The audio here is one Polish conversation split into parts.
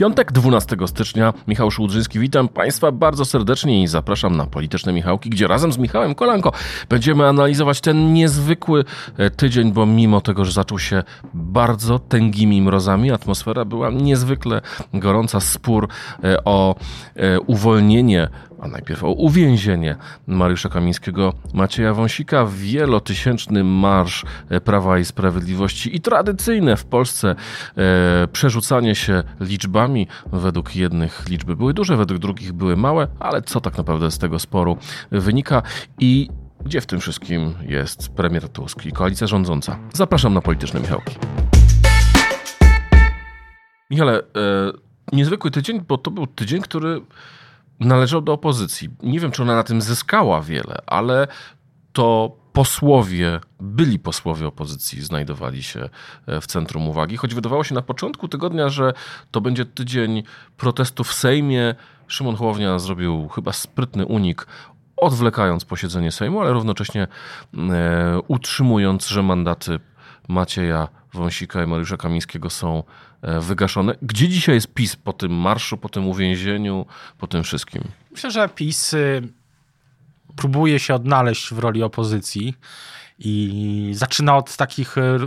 Piątek 12 stycznia, Michał Szułdrzyński, witam Państwa bardzo serdecznie i zapraszam na Polityczne Michałki, gdzie razem z Michałem Kolanko będziemy analizować ten niezwykły e, tydzień, bo mimo tego, że zaczął się bardzo tęgimi mrozami, atmosfera była niezwykle gorąca. Spór e, o e, uwolnienie a najpierw o uwięzienie Mariusza Kamińskiego, Macieja Wąsika, wielotysięczny marsz Prawa i Sprawiedliwości i tradycyjne w Polsce e, przerzucanie się liczbami. Według jednych liczby były duże, według drugich były małe, ale co tak naprawdę z tego sporu wynika i gdzie w tym wszystkim jest premier Tusk i koalicja rządząca? Zapraszam na polityczne Michałki. Michale, e, niezwykły tydzień, bo to był tydzień, który należał do opozycji. Nie wiem, czy ona na tym zyskała wiele, ale to posłowie, byli posłowie opozycji, znajdowali się e, w centrum uwagi. Choć wydawało się na początku tygodnia, że to będzie tydzień protestu w Sejmie. Szymon Hołownia zrobił chyba sprytny unik, odwlekając posiedzenie Sejmu, ale równocześnie e, utrzymując, że mandaty Macieja Wąsika i Mariusza Kamińskiego są wygaszone. Gdzie dzisiaj jest PiS po tym marszu, po tym uwięzieniu, po tym wszystkim? Myślę, że PiS y, próbuje się odnaleźć w roli opozycji i zaczyna od, takich, y,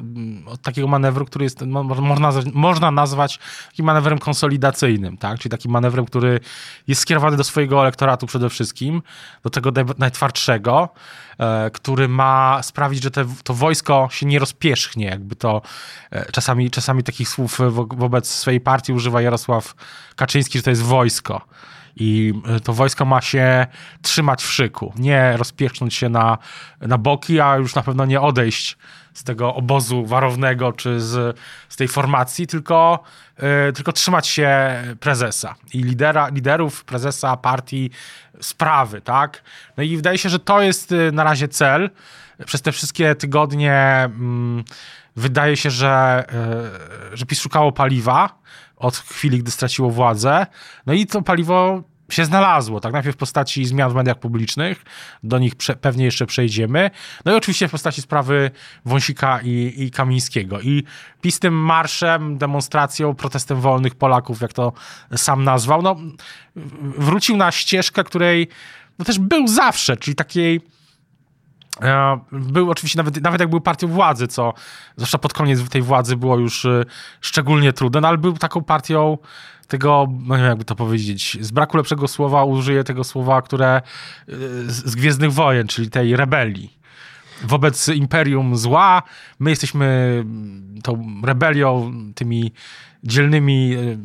od takiego manewru, który jest, można, można nazwać takim manewrem konsolidacyjnym, tak? czyli takim manewrem, który jest skierowany do swojego elektoratu przede wszystkim, do tego najtwardszego, e, który ma sprawić, że te, to wojsko się nie rozpierzchnie, jakby to e, czasami, czasami takich słów wobec swojej partii używa Jarosław Kaczyński, że to jest wojsko. I e, to wojsko ma się trzymać w szyku, nie rozpiecznąć się na, na boki, a już na pewno nie odejść z tego obozu warownego czy z, z tej formacji, tylko, yy, tylko trzymać się prezesa i lidera, liderów, prezesa partii, sprawy, tak? No i wydaje się, że to jest e, na razie cel. Przez te wszystkie tygodnie yy, wydaje się, że, że PiS szukało paliwa, od chwili, gdy straciło władzę. No i to paliwo się znalazło, tak najpierw w postaci zmian w mediach publicznych, do nich prze, pewnie jeszcze przejdziemy, no i oczywiście w postaci sprawy Wąsika i, i Kamińskiego. I PiS tym marszem, demonstracją, protestem wolnych Polaków, jak to sam nazwał, no, wrócił na ścieżkę, której no, też był zawsze, czyli takiej był oczywiście, nawet, nawet jak był partią władzy, co zwłaszcza pod koniec tej władzy było już e, szczególnie trudne, no ale był taką partią tego, no nie wiem jakby to powiedzieć, z braku lepszego słowa użyję tego słowa, które y, z Gwiezdnych Wojen, czyli tej rebelii. Wobec imperium zła, my jesteśmy tą rebelią, tymi dzielnymi y,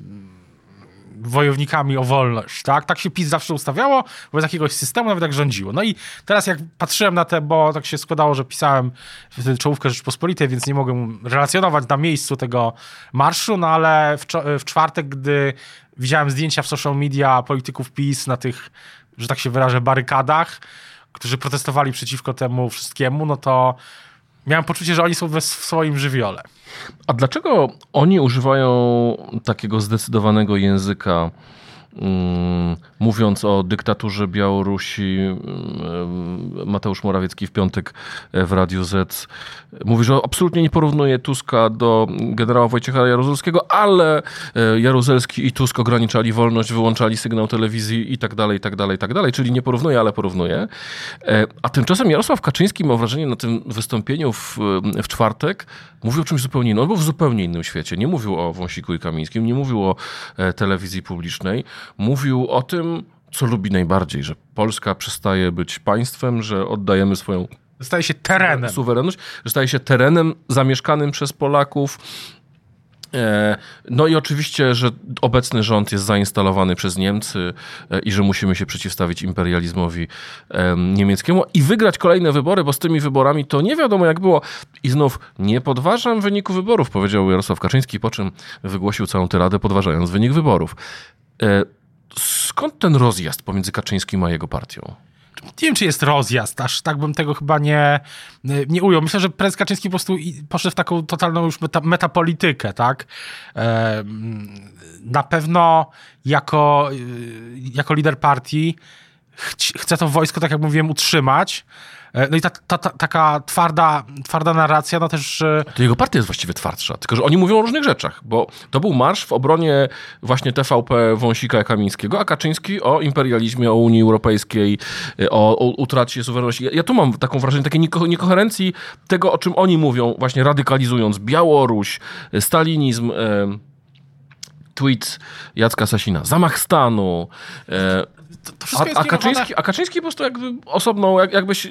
wojownikami o wolność, tak? Tak się PiS zawsze ustawiało, wobec jakiegoś systemu nawet tak rządziło. No i teraz jak patrzyłem na te, bo tak się składało, że pisałem czołówkę Rzeczpospolitej, więc nie mogłem relacjonować na miejscu tego marszu, no ale w, w czwartek, gdy widziałem zdjęcia w social media polityków PiS na tych, że tak się wyrażę, barykadach, którzy protestowali przeciwko temu wszystkiemu, no to miałem poczucie, że oni są w swoim żywiole. A dlaczego oni używają takiego zdecydowanego języka? Mm, mówiąc o dyktaturze Białorusi, mm, Mateusz Morawiecki w piątek w Radiu Z mówi, że absolutnie nie porównuje Tuska do generała Wojciecha Jaruzelskiego, ale e, Jaruzelski i Tusk ograniczali wolność, wyłączali sygnał telewizji i tak dalej, i tak dalej, i tak dalej. Czyli nie porównuje, ale porównuje. E, a tymczasem Jarosław Kaczyński, mam wrażenie, na tym wystąpieniu w, w czwartek mówił o czymś zupełnie innym. On był w zupełnie innym świecie. Nie mówił o Wąsiku i Kamińskim, nie mówił o e, telewizji publicznej. Mówił o tym, co lubi najbardziej, że Polska przestaje być państwem, że oddajemy swoją Staje się terenem. Suwerenność, że staje się terenem zamieszkanym przez Polaków. E, no i oczywiście, że obecny rząd jest zainstalowany przez Niemcy e, i że musimy się przeciwstawić imperializmowi niemieckiemu i wygrać kolejne wybory, bo z tymi wyborami to nie wiadomo jak było. I znów nie podważam wyniku wyborów, powiedział Jarosław Kaczyński, po czym wygłosił całą tyradę podważając wynik wyborów. Skąd ten rozjazd pomiędzy Kaczyńskim a jego partią? nie wiem, czy jest rozjazd, aż tak bym tego chyba nie, nie ujął. Myślę, że prezes Kaczyński po prostu poszedł w taką totalną już meta, metapolitykę, tak? Na pewno jako, jako lider partii chce to wojsko, tak jak mówiłem, utrzymać, no i ta, ta, ta, taka twarda, twarda narracja, no też... To jego partia jest właściwie twardsza, tylko że oni mówią o różnych rzeczach, bo to był marsz w obronie właśnie TVP Wąsika Kamińskiego, a Kaczyński o imperializmie, o Unii Europejskiej, e, o, o utracie suwerenności. Ja, ja, tu mam taką wrażenie, takiej nieko niekoherencji tego, o czym oni mówią, właśnie radykalizując Białoruś, stalinizm, e, tweet Jacka Sasina, zamach stanu, e, a, a, Kaczyński, a Kaczyński po prostu jakby osobną, jak, jakbyś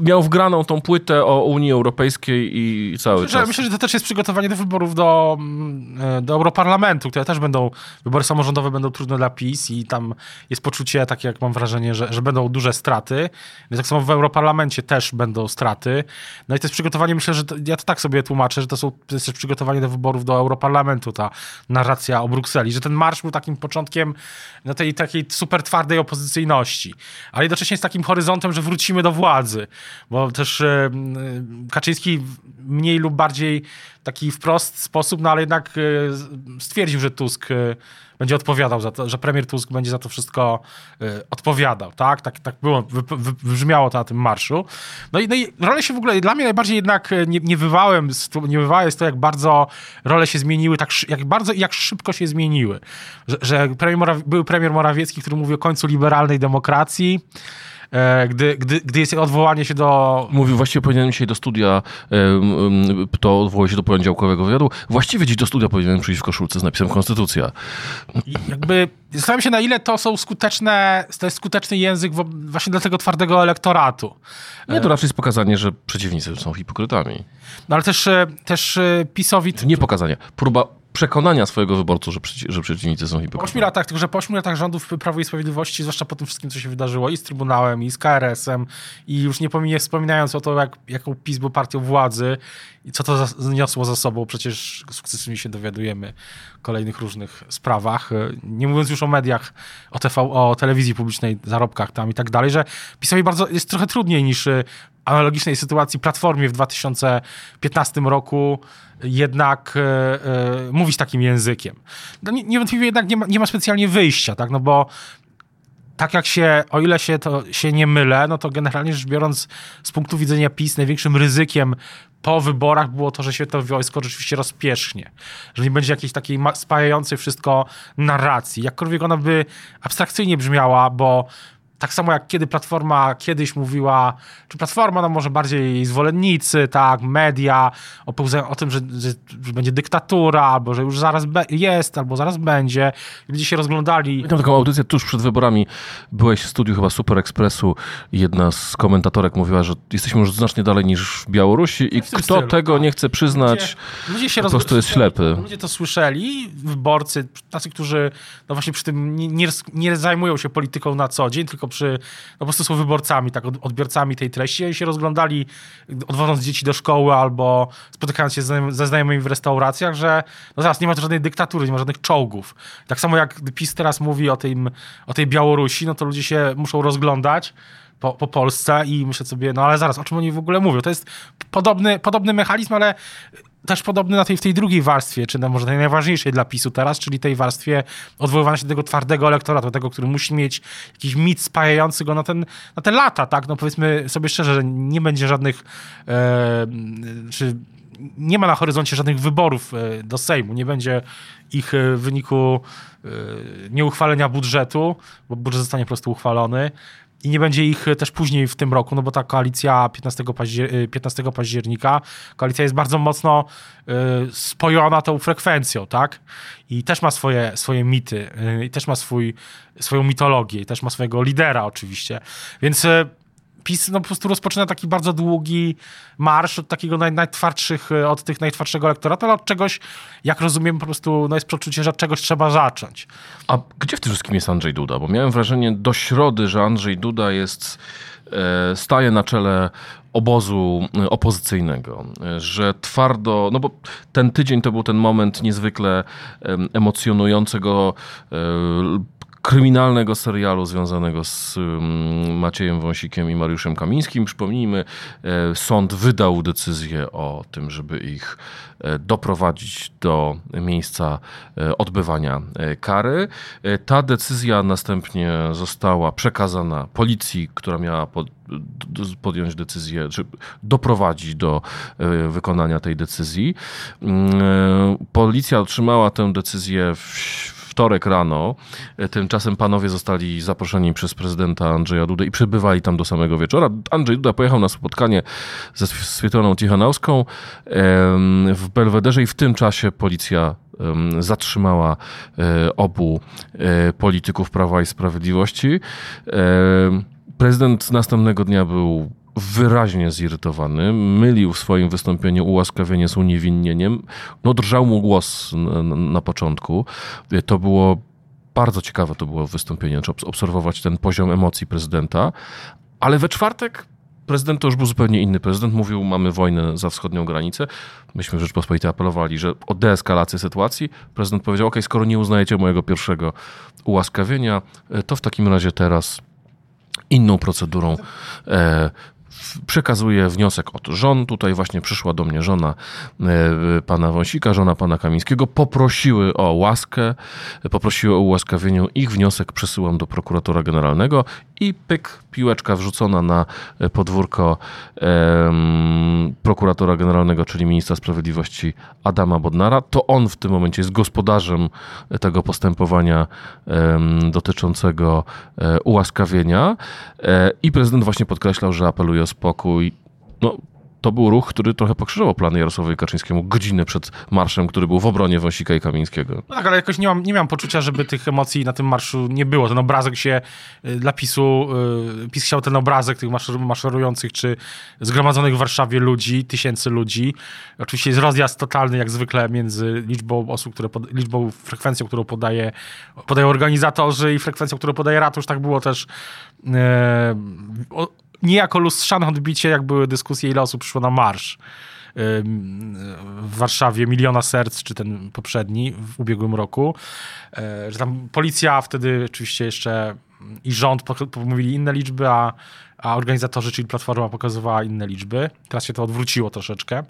miał wgraną tą płytę o Unii Europejskiej i cały myślę, czas. Myślę, że to też jest przygotowanie do wyborów do, mm, e, do Europarlamentu, które też będą, wybory samorządowe będą trudne dla PiS i tam jest poczucie, takie jak mam wrażenie, że, że będą duże straty. Więc tak samo w Europarlamencie też będą straty. No i to jest przygotowanie, myślę, że to, ja to tak sobie tłumaczę, że to, są, to jest też przygotowanie do wyborów do Europarlamentu, ta narracja o Brukseli, że ten marsz był takim początkiem no, tej takiej super twardej opozycyjności, ale jednocześnie z takim horyzontem, że wrócimy do władzy, bo też e, Kaczyński mniej lub bardziej taki wprost sposób, no ale jednak e, stwierdził, że Tusk e, będzie odpowiadał za to, że premier Tusk będzie za to wszystko y, odpowiadał, tak? Tak, tak było, wy, wy, wybrzmiało to na tym marszu. No i, no i role się w ogóle, dla mnie najbardziej jednak nie, nie wywałem, nie wywałem jest to, jak bardzo role się zmieniły, tak, jak bardzo i jak szybko się zmieniły. Że, że premier był premier Morawiecki, który mówi o końcu liberalnej demokracji, gdy, gdy, gdy jest odwołanie się do... Mówił, właściwie powinienem dzisiaj do studia, to odwołuje się do poniedziałkowego wywiadu, właściwie dziś do studia powinienem przyjść w koszulce z napisem Konstytucja. I jakby zastanawiam się, na ile to są skuteczne, to jest skuteczny język właśnie dla tego twardego elektoratu. Nie, to raczej jest pokazanie, że przeciwnicy są hipokrytami. No ale też, e, też e, PiSowi... Nie pokazanie, próba przekonania swojego wyborców, że, że przeciwnicy są hipokrytami. Po 8 latach, tylko że po 8 latach rządów Prawo i Sprawiedliwości, zwłaszcza po tym wszystkim, co się wydarzyło i z Trybunałem, i z KRS-em, i już nie wspominając o to, jak, jaką PiS był partią władzy i co to zniosło za sobą, przecież sukcesywnie się dowiadujemy w kolejnych różnych sprawach, nie mówiąc już o mediach, o TV, o telewizji publicznej, zarobkach tam i tak dalej, że PiSowi bardzo jest trochę trudniej niż analogicznej sytuacji Platformie w 2015 roku jednak e, e, mówić takim językiem. No, niewątpliwie jednak nie ma, nie ma specjalnie wyjścia, tak, no bo tak jak się, o ile się to się nie mylę, no to generalnie rzecz biorąc z punktu widzenia PiS największym ryzykiem po wyborach było to, że się to wojsko rzeczywiście rozpierzchnie. Że nie będzie jakiejś takiej spajającej wszystko narracji. Jakkolwiek ona by abstrakcyjnie brzmiała, bo tak samo jak kiedy Platforma kiedyś mówiła, czy Platforma, no może bardziej zwolennicy, tak, media, o, o tym, że, że, że, będzie dyktatura, albo że już zaraz jest, albo zaraz będzie. Ludzie się rozglądali. Pamiętam taką audycję tuż przed wyborami. Byłeś w studiu chyba Super Expressu i jedna z komentatorek mówiła, że jesteśmy już znacznie dalej niż w Białorusi i kto stylu, tego tak. nie chce przyznać, ludzie, ludzie się po prostu jest ślepy. Ludzie to słyszeli, wyborcy, tacy, którzy no właśnie przy tym nie, nie, nie zajmują się polityką na co dzień, tylko przy, no po prostu są wyborcami, tak, odbiorcami tej treści i się rozglądali, odwodząc dzieci do szkoły albo spotykając się ze znajomymi w restauracjach, że no zaraz nie ma tu żadnej dyktatury, nie ma żadnych czołgów. Tak samo jak PiS teraz mówi o, tym, o tej Białorusi, no to ludzie się muszą rozglądać, po, po, Polsce i myślę sobie, no ale zaraz, o czym oni w ogóle mówią? To jest podobny, podobny mechanizm, ale też podobny na tej, w tej drugiej warstwie, czy na może tej najważniejszej dla PiSu teraz, czyli tej warstwie odwoływania się do tego twardego elektoratu, tego, który musi mieć jakiś mit spajający go na, ten, na te lata, tak? No powiedzmy sobie szczerze, że nie będzie żadnych, e, czy nie ma na horyzoncie żadnych wyborów e, do Sejmu, nie będzie ich e, w wyniku e, nieuchwalenia budżetu, bo budżet zostanie po prostu uchwalony i nie będzie ich też później w tym roku, no bo ta koalicja 15, paździer 15 października, koalicja jest bardzo mocno y, spojona tą frekwencją, tak? I też ma swoje, swoje mity, i też ma swój, swoją mitologię, i też ma swojego lidera oczywiście. Więc PiS no, po prostu rozpoczyna taki bardzo długi marsz od takiego naj, najtwardszych, e, od tych najtwardszego elektoratu, ale od czegoś, jak rozumiem, po prostu no, jest przeczucie, że od czegoś trzeba zacząć. A gdzie w tym wszystkim jest Andrzej Duda? Bo miałem wrażenie do środy, że Andrzej Duda jest, e, staje na czele obozu e, opozycyjnego, że twardo, no bo ten tydzień to był ten moment niezwykle emocjonującego kryminalnego serialu związanego z Maciejem Wąsikiem i Mariuszem Kamińskim. Przypomnijmy, sąd wydał decyzję o tym, żeby ich doprowadzić do miejsca odbywania kary. Ta decyzja następnie została przekazana policji, która miała podjąć decyzję, czy doprowadzić do wykonania tej decyzji. Policja otrzymała tę decyzję w wtorek rano. Tymczasem panowie zostali zaproszeni przez prezydenta Andrzeja Dudę i przebywali tam do samego wieczora. Andrzej Duda pojechał na spotkanie ze Swietloną Tichanowską w Belwederze i w tym czasie policja zatrzymała e, obu e, polityków Prawa i Sprawiedliwości. Prezydent następnego dnia był wyraźnie zirytowany, mylił w swoim wystąpieniu ułaskawienie z uniewinnieniem. No drżał mu głos na, na początku. To było bardzo ciekawe to było wystąpienie, obserwować ten poziom emocji prezydenta, ale we czwartek prezydent to już był zupełnie inny. Prezydent mówił, mamy wojnę za wschodnią granicę. Myśmy w Rzeczpospolitej apelowali, że o deeskalację sytuacji. Prezydent powiedział, ok, skoro nie uznajecie mojego pierwszego ułaskawienia, to w takim razie teraz inną procedurą e, przekazuję wniosek od żon. Tutaj właśnie przyszła do mnie żona e, pana Wąsika, żona pana Kamińskiego. Poprosiły o łaskę, poprosiły o ułaskawienie. Ich wniosek przesyłam do prokuratora generalnego i pyk, piłeczka wrzucona na podwórko um, prokuratora generalnego, czyli ministra sprawiedliwości Adama Bodnara. To on w tym momencie jest gospodarzem tego postępowania um, dotyczącego um, ułaskawienia e, i prezydent właśnie podkreślał, że apeluje o spokój. No, to był ruch, który trochę pokrzyżował plany Jarosławowi Kaczyńskiemu godzinę przed marszem, który był w obronie Wąsika i Kamińskiego. No tak, ale jakoś nie mam, nie mam poczucia, żeby tych emocji na tym marszu nie było. Ten obrazek się y, dla PiSu, y, PiS chciał ten obrazek tych maszerujących czy zgromadzonych w Warszawie ludzi, tysięcy ludzi. Oczywiście jest rozjazd totalny, jak zwykle, między liczbą osób, które pod, liczbą, frekwencją, którą podaje, podają organizatorzy i frekwencją, którą podaje ratusz. Tak było też e, niejako lustrzane odbicie, jak były dyskusje, ile osób przyszło na marsz w Warszawie Miliona Serc, czy ten poprzedni w ubiegłym roku, e, że tam policja wtedy oczywiście jeszcze i rząd mówili inne liczby, a, a organizatorzy, czyli Platforma pokazywała inne liczby. Teraz się to odwróciło troszeczkę.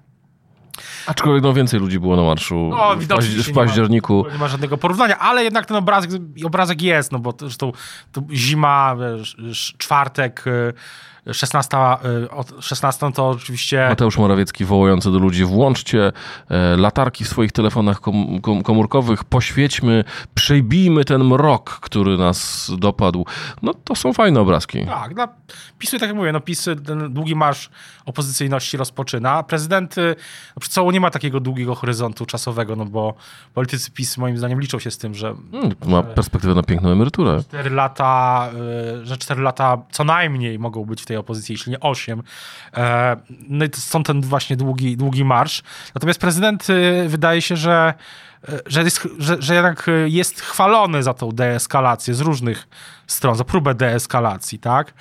Aczkolwiek no więcej ludzi było na marszu no, w, paź w październiku. Nie ma, nie ma, żadnego porównania, ale jednak ten obrazek, obrazek jest, no bo to, to, to zima, czwartek, y, 16, 16 y, to oczywiście... Mateusz Morawiecki wołujący do ludzi, włączcie e, latarki w swoich telefonach komórkowych, poświećmy, przejbijmy ten mrok, który nas dopadł. No to są fajne obrazki. Tak, no, PiSu, tak jak mówię, no PiS ten długi marsz opozycyjności rozpoczyna. Prezydent no, przed sobą nie ma takiego długiego horyzontu czasowego, no bo politycy PiS moim zdaniem liczą się z tym, że... Hmm, ma perspektywę na piękną emeryturę. 4 lata, y, że 4 lata co najmniej mogą być w tej tej opozycji, jeśli nie osiem. E, no i to stąd ten właśnie długi, długi marsz. Natomiast prezydent y, wydaje się, że e, że, jest, że, że jednak jest chwalony za tą deeskalację z różnych stron, za próbę deeskalacji, tak?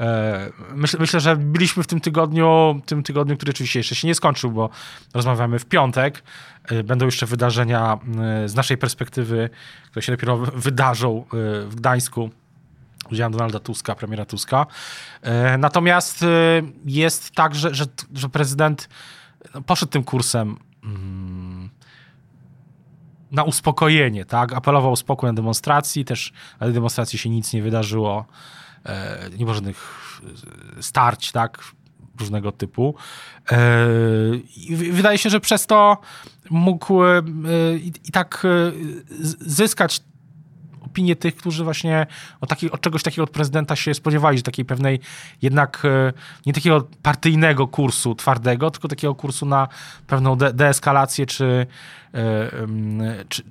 E, myślę, myślę, że byliśmy w tym tygodniu, tym tygodniu, który oczywiście jeszcze się nie skończył, bo rozmawiamy w piątek. Będą jeszcze wydarzenia z naszej perspektywy, które się dopiero wydarzą w Gdańsku udziałem Donalda Tuska, premiera Tuska. E, natomiast e, jest tak, że, że, że prezydent no, poszedł tym kursem mm, na uspokojenie, tak? Apelował o spokój na demonstracji, też na tej demonstracji się nic nie wydarzyło, e, nie było żadnych starć, tak? Różnego typu. I wydaje się, że przez to mógł i tak zyskać opinię tych, którzy właśnie od, taki, od czegoś takiego od prezydenta się spodziewali, że takiej pewnej jednak e, nie takiego partyjnego kursu twardego, tylko takiego kursu na pewną de deeskalację czy, e, czy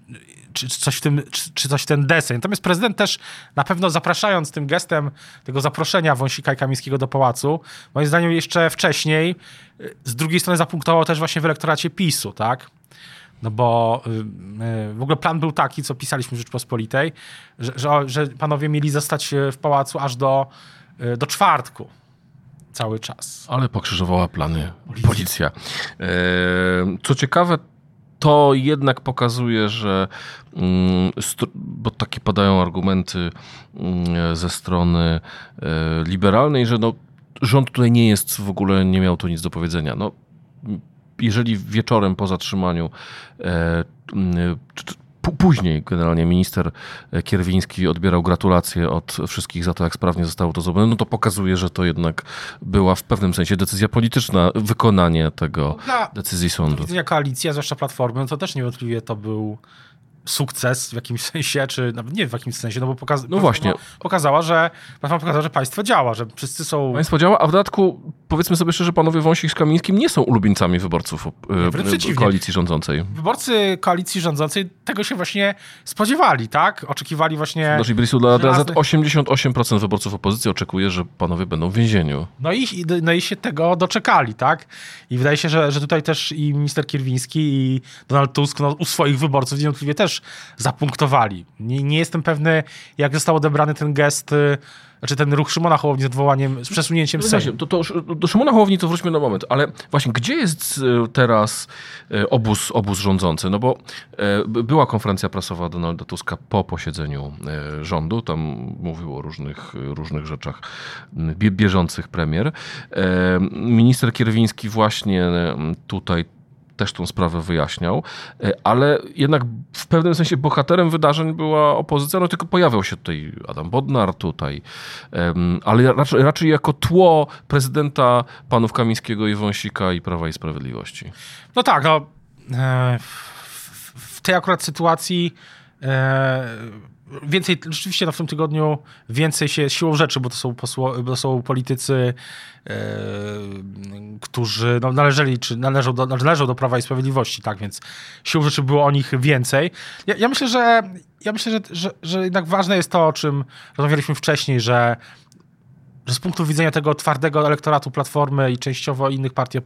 czy, coś w tym, czy, czy, coś w ten deseń. Natomiast prezydent też na pewno zapraszając tym gestem tego zaproszenia Wąsika i Kamińskiego do pałacu, moim zdaniem jeszcze wcześniej, e, z drugiej strony zapunktował też właśnie w elektoracie PiSu, tak? No bo y, y, w ogóle plan był taki, co pisaliśmy w Rzeczpospolitej, że, że, że panowie mieli zostać y, w pałacu aż do, do czwartku cały czas. Ale pokrzyżowała plany policja. policja. Co ciekawe, to jednak pokazuje, że mm, bo takie padają argumenty mm, ze strony e, liberalnej, że no, rząd tutaj nie jest w ogóle, nie miał tu nic do powiedzenia. No, jeżeli wieczorem po zatrzymaniu e, Później generalnie minister Kierwiński odbierał gratulacje od wszystkich za to, jak sprawnie zostało to zrobione, no to pokazuje, że to jednak była w pewnym sensie decyzja polityczna, wykonanie tego Dla decyzji sądu. Widzenia koalicji, a zwłaszcza Platformy, no to też niewątpliwie to był sukces w jakimś sensie, czy nawet nie w jakimś sensie, no bo pokaz no właśnie. pokazała, że pokazała, że państwo działa, że wszyscy są... Państwo działa, a w dodatku powiedzmy sobie szczerze, panowie Wąsik z Kamińskim nie są ulubieńcami wyborców nie, e, koalicji rządzącej. Wyborcy koalicji rządzącej tego się właśnie spodziewali, tak? Oczekiwali właśnie... Sondaż Ibrisu dla żelazny... 88% wyborców opozycji oczekuje, że panowie będą w więzieniu. No i, no i się tego doczekali, tak? I wydaje się, że, że tutaj też i minister Kierwiński i Donald Tusk no, u swoich wyborców niewątpliwie też zapunktowali. Nie, nie jestem pewny, jak został odebrany ten gest y, znaczy ten ruch Szymona Hołowni z odwołaniem, z przesunięciem no Sejmu. To, to, do Szymona Hołowni to wróćmy na moment, ale właśnie gdzie jest y, teraz y, obóz, obóz rządzący? No bo była konferencja prasowa Donalda Tuska po posiedzeniu rządu, tam mówił o różnych, różnych rzeczach bieżących premier. Minister Kierwiński właśnie tutaj też tą sprawę wyjaśniał, e, ale jednak w pewnym sensie bohaterem wydarzeń była opozycja, no tylko pojawiał się tutaj Adam Bodnar, tutaj, ale raczej, raczej jako tło prezydenta panów Kamińskiego i Wąsika i Prawa i Sprawiedliwości. No tak, no e, w tej akurat sytuacji e, więcej, rzeczywiście w tym tygodniu więcej się siłą rzeczy, bo to są, posło, to są politycy, e, którzy no, należeli, czy należą do, należą do Prawa i Sprawiedliwości, tak, więc siłą rzeczy było o nich więcej. Ja, ja myślę, że ja myślę, że, że, że jednak ważne jest to, o czym rozmawialiśmy wcześniej, że że z punktu widzenia tego twardego elektoratu Platformy i częściowo innych partii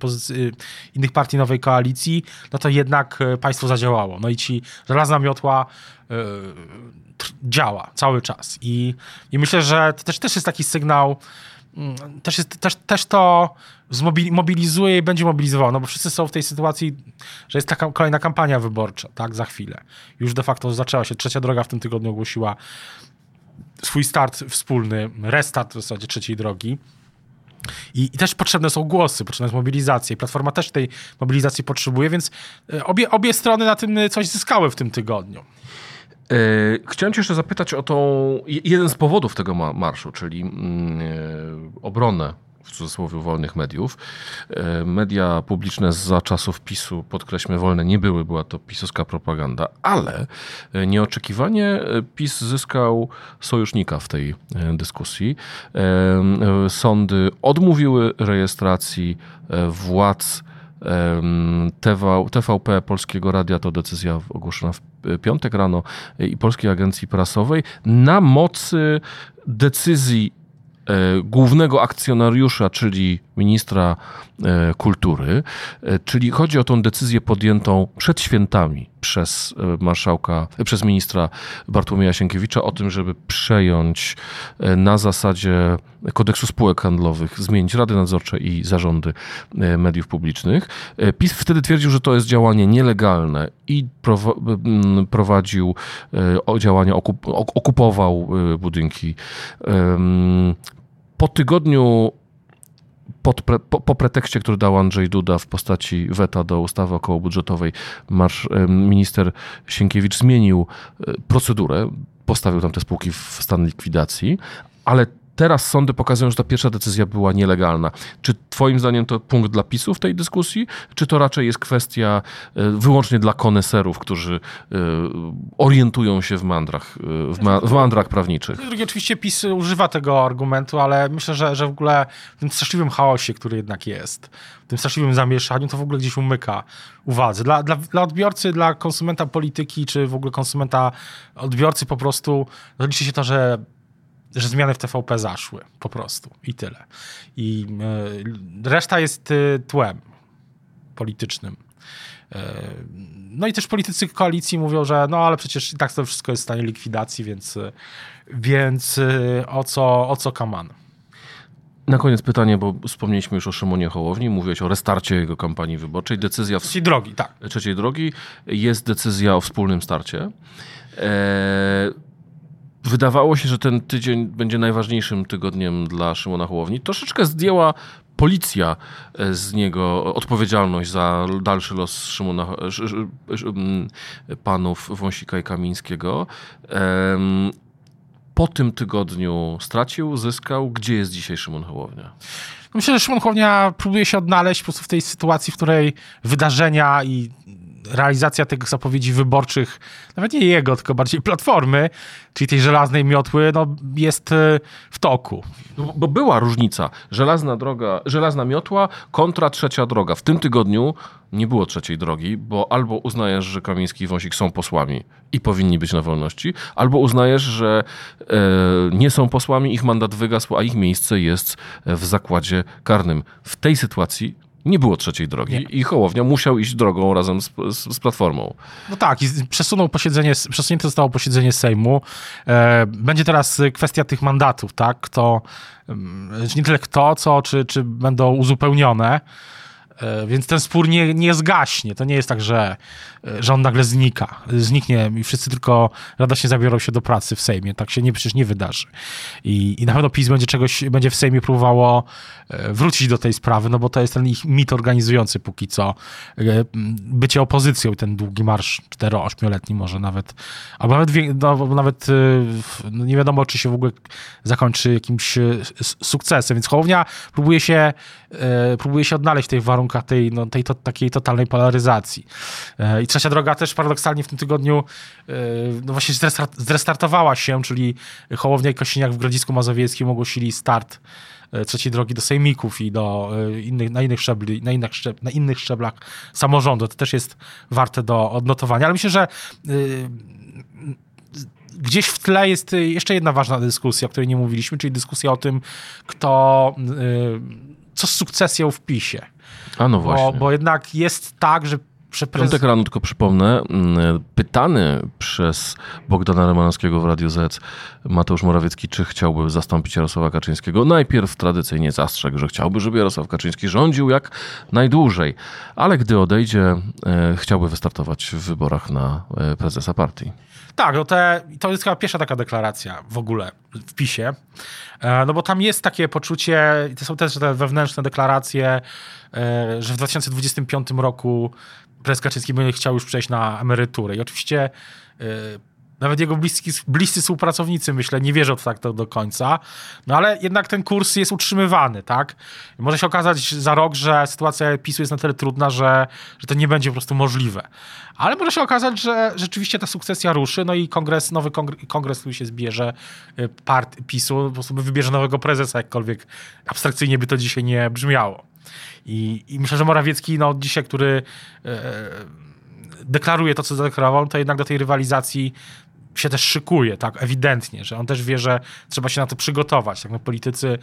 innych partii nowej koalicji, no to jednak e, państwo zadziałało. No i ci żelazna miotła yy, działa cały czas. I, i myślę, że to też, też jest taki sygnał, mm, też, jest, też, też to zmobilizuje i będzie mobilizowało, no bo wszyscy są w tej sytuacji, że jest taka kolejna kampania wyborcza, tak, za chwilę. Już de facto zaczęła się. Trzecia droga w tym tygodniu ogłosiła swój start wspólny, restart w zasadzie trzeciej drogi. I, I, też potrzebne są głosy, potrzebna jest mobilizacja. I Platforma też tej mobilizacji potrzebuje, więc e, obie, obie strony na tym coś zyskały w tym tygodniu. E, chciałem cię jeszcze zapytać o tą, jeden z powodów tego marszu, czyli mm, e, obronę w cudzysłowie wolnych mediów. E, media publiczne za czasów PiSu, podkreślmy, wolne nie były, była to pisowska propaganda, ale nieoczekiwanie PiS zyskał sojusznika w tej dyskusji. Sądy odmówiły rejestracji władz TV, TVP Polskiego Radia to decyzja ogłoszona w piątek rano i Polskiej Agencji Prasowej. Na mocy decyzji E, głównego akcjonariusza, czyli ministra e, kultury, e, czyli chodzi o tą decyzję podjętą przed świętami przez marszałka, przez ministra Bartłomieja Sienkiewicza o tym, żeby przejąć na zasadzie kodeksu spółek handlowych, zmienić rady nadzorcze i zarządy mediów publicznych. PiS wtedy twierdził, że to jest działanie nielegalne i prowadził działania, okupował budynki po tygodniu pod po, po, pretekście, który dał Andrzej Duda w postaci weta do ustawy okołobudżetowej, marsz, minister Sienkiewicz zmienił e, procedurę, postawił tam te spółki w stan likwidacji, ale Teraz sądy pokazują, że ta pierwsza decyzja była nielegalna. Czy Twoim zdaniem to punkt dla PiSu w tej dyskusji, czy to raczej jest kwestia e, wyłącznie dla koneserów, którzy e, orientują się w mandrach, e, w, ma, w mandrach prawniczych? Oczywiście PiS używa tego argumentu, ale myślę, że, że w ogóle w tym straszliwym chaosie, który jednak jest, w tym straszliwym zamieszaniu, to w ogóle gdzieś umyka uwadze. Dla, dla, dla odbiorcy, dla konsumenta polityki, czy w ogóle konsumenta odbiorcy po prostu liczy się to, że że zmiany w TVP zaszły po prostu i tyle. I y, reszta jest y, tłem politycznym. Y, no i też politycy koalicji mówią, że no ale przecież i tak to wszystko jest w stanie likwidacji, więc, więc o co, o co kaman? Na koniec pytanie, bo wspomnieliśmy już o Szymonie Hołowni, mówiłeś o restarcie jego kampanii wyborczej. Decyzja w Trzeciej drogi, tak. trzeciej drogi jest decyzja o wspólnym starcie. E, Wydawało się, że ten tydzień będzie najważniejszym tygodniem dla Szymona Hołowni. Troszeczkę zdjęła policja e, z niego odpowiedzialność za dalszy los Szymona, Sz- Sz- Sz- m, panów Wąsika i Kamińskiego. Po tym tygodniu stracił, zyskał. Gdzie jest dzisiaj Szymon Hołownia? Myślę, że Szymon Hołownia próbuje się odnaleźć po prostu w tej sytuacji, w której wydarzenia i realizacja tych zapowiedzi wyborczych, nawet nie jego, tylko bardziej Platformy, czyli tej żelaznej miotły, no, jest e, w toku. No, bo była różnica. Żelazna droga, żelazna miotła kontra trzecia droga. W tym tygodniu nie było trzeciej drogi, bo albo uznajesz, że Kamiński i Wąsik są posłami i powinni być na wolności, albo uznajesz, że e, nie są posłami, ich mandat wygasł, a ich miejsce jest w zakładzie karnym. W tej sytuacji nie było trzeciej drogi Nie. i Hołownia musiał iść drogą razem z, z, z Platformą. No tak, i przesunął posiedzenie, przesunięte zostało posiedzenie Sejmu. E, Będzie teraz kwestia tych mandatów, tak? Kto, nie tyle kto, co, czy, czy będą uzupełnione. E, Więc ten spór nie, nie zgaśnie. To nie jest tak, że, e, że on nagle znika. Zniknie i wszyscy tylko radośnie zabiorą się do pracy w Sejmie. Tak się nie, przecież nie wydarzy. I, I na pewno PiS będzie czegoś, będzie w Sejmie próbowało e, wrócić do tej sprawy, no bo to jest ten ich mit organizujący póki co. Bycie opozycją ten długi marsz 4-8-letni może nawet, albo nawet, no, nawet no nie wiadomo, czy się w ogóle zakończy jakimś sukcesem. Więc Hołownia próbuje się, próbuje się odnaleźć w tych warunkach tej, no, tej to, takiej totalnej polaryzacji. E, I trzecia droga też paradoksalnie w tym tygodniu e, no właśnie zrestart, zrestartowała się, czyli Hołownia i Kosiniak w Grodzisku Mazowieckim ogłosili start e, trzeciej drogi do sejmików i do innych, na, innych szczebli, na, innych szczeb, na innych szczeblach samorządu. To też jest warte do odnotowania. Ale myślę, że gdzieś w tle jest jeszcze jedna ważna dyskusja, o której nie mówiliśmy, czyli dyskusja o tym, kto, co z sukcesją w PiSie. A no właśnie. Bo, bo jednak jest tak, że że prezes... Piątek rano, tylko przypomnę, mm, pytany przez Bogdana Romanowskiego w Radiu Z Mateusz Morawiecki, czy chciałby zastąpić Jarosława Kaczyńskiego. Najpierw tradycyjnie zastrzegł, że chciałby, żeby Jarosław Kaczyński rządził jak najdłużej, ale gdy odejdzie, e, chciałby wystartować w wyborach na e, prezesa partii. Tak, no te, to jest chyba pierwsza taka deklaracja w ogóle w PiSie. E, No bo tam jest takie poczucie, i to są też te wewnętrzne deklaracje, e, że w 2025 roku prezes Kaczyński będzie chciał już przejść na emeryturę. I oczywiście e, nawet jego bliscy, bliscy współpracownicy, myślę, nie wierzą w tak to do końca. No ale jednak ten kurs jest utrzymywany, tak? Może się okazać za rok, że sytuacja PiSu jest na tyle trudna, że, że to nie będzie po prostu możliwe. Ale może się okazać, że rzeczywiście ta sukcesja ruszy, no i kongres, nowy kongres, kongres który się zbierze, y, part PiSu, po prostu wybierze nowego prezesa, jakkolwiek abstrakcyjnie by to dzisiaj nie brzmiało. I, i myślę, że Morawiecki, no dzisiaj, który e, deklaruje to, co zadeklarował, to jednak do tej rywalizacji się też szykuje, tak, ewidentnie, że on też wie, że trzeba się na to przygotować. Tak, no, politycy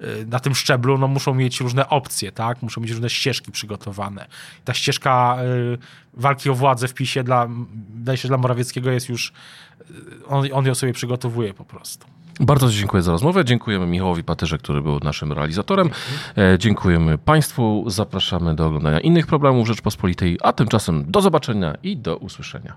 y, na tym szczeblu no, muszą mieć różne opcje, tak, muszą mieć różne ścieżki przygotowane. Ta ścieżka y, walki o władzę w PiSie dla, wydaje się, dla Morawieckiego jest już, y, on, on ją sobie przygotowuje po prostu. Bardzo dziękuję za rozmowę. Dziękujemy Michałowi Patyrze, który był naszym realizatorem. E, Dziękujemy Państwu. Zapraszamy do oglądania innych problemów Rzeczpospolitej, a tymczasem do zobaczenia i do usłyszenia.